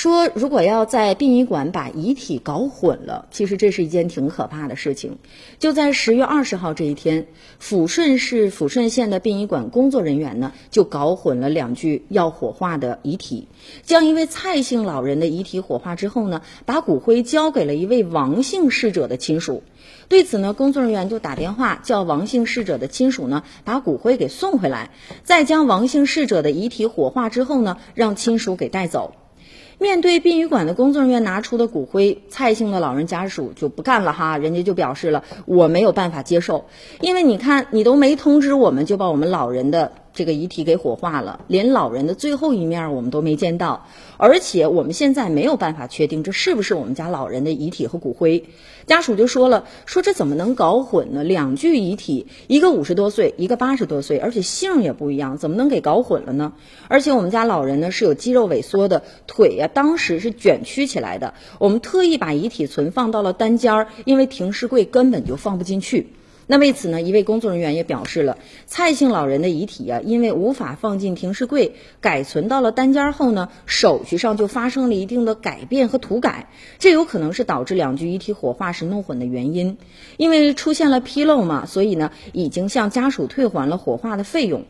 说如果要在殡仪馆把遗体搞混了，其实这是一件挺可怕的事情。就在十月二十号这一天，抚顺市抚顺县的殡仪馆工作人员呢，就搞混了两具要火化的遗体，将一位蔡姓老人的遗体火化之后呢，把骨灰交给了一位王姓逝者的亲属。对此呢，工作人员就打电话叫王姓逝者的亲属呢，把骨灰给送回来，再将王姓逝者的遗体火化之后呢，让亲属给带走。面对殡仪馆的工作人员拿出的骨灰，蔡姓的老人家属就不干了哈，人家就表示了我没有办法接受，因为你看你都没通知我们就把我们老人的这个遗体给火化了，连老人的最后一面我们都没见到，而且我们现在没有办法确定这是不是我们家老人的遗体和骨灰。家属就说了，说这怎么能搞混呢？两具遗体，一个五十多岁，一个八十多岁，而且姓也不一样，怎么能给搞混了呢？而且我们家老人呢是有肌肉萎缩的，腿呀当时是卷曲起来的，我们特意把遗体存放到了单间儿，因为停尸柜根本就放不进去。那为此呢，一位工作人员也表示了，蔡姓老人的遗体啊，因为无法放进停尸柜，改存到了单间后呢，手续上就发生了一定的改变和涂改，这有可能是导致两具遗体火化时弄混的原因。因为出现了纰漏嘛，所以呢，已经向家属退还了火化的费用。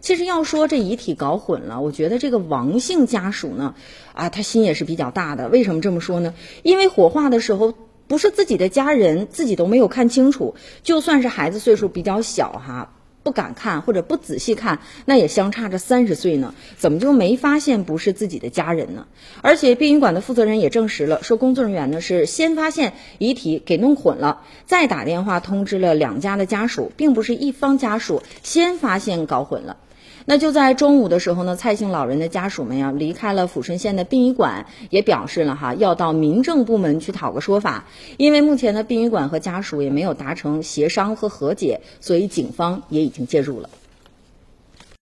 其实要说这遗体搞混了，我觉得这个王姓家属呢，啊，他心也是比较大的。为什么这么说呢？因为火化的时候。不是自己的家人，自己都没有看清楚。就算是孩子岁数比较小哈，不敢看或者不仔细看，那也相差着三十岁呢，怎么就没发现不是自己的家人呢？而且殡仪馆的负责人也证实了，说工作人员呢是先发现遗体给弄混了，再打电话通知了两家的家属，并不是一方家属先发现搞混了。那就在中午的时候呢，蔡姓老人的家属们呀离开了抚顺县的殡仪馆，也表示了哈要到民政部门去讨个说法。因为目前的殡仪馆和家属也没有达成协商和和解，所以警方也已经介入了。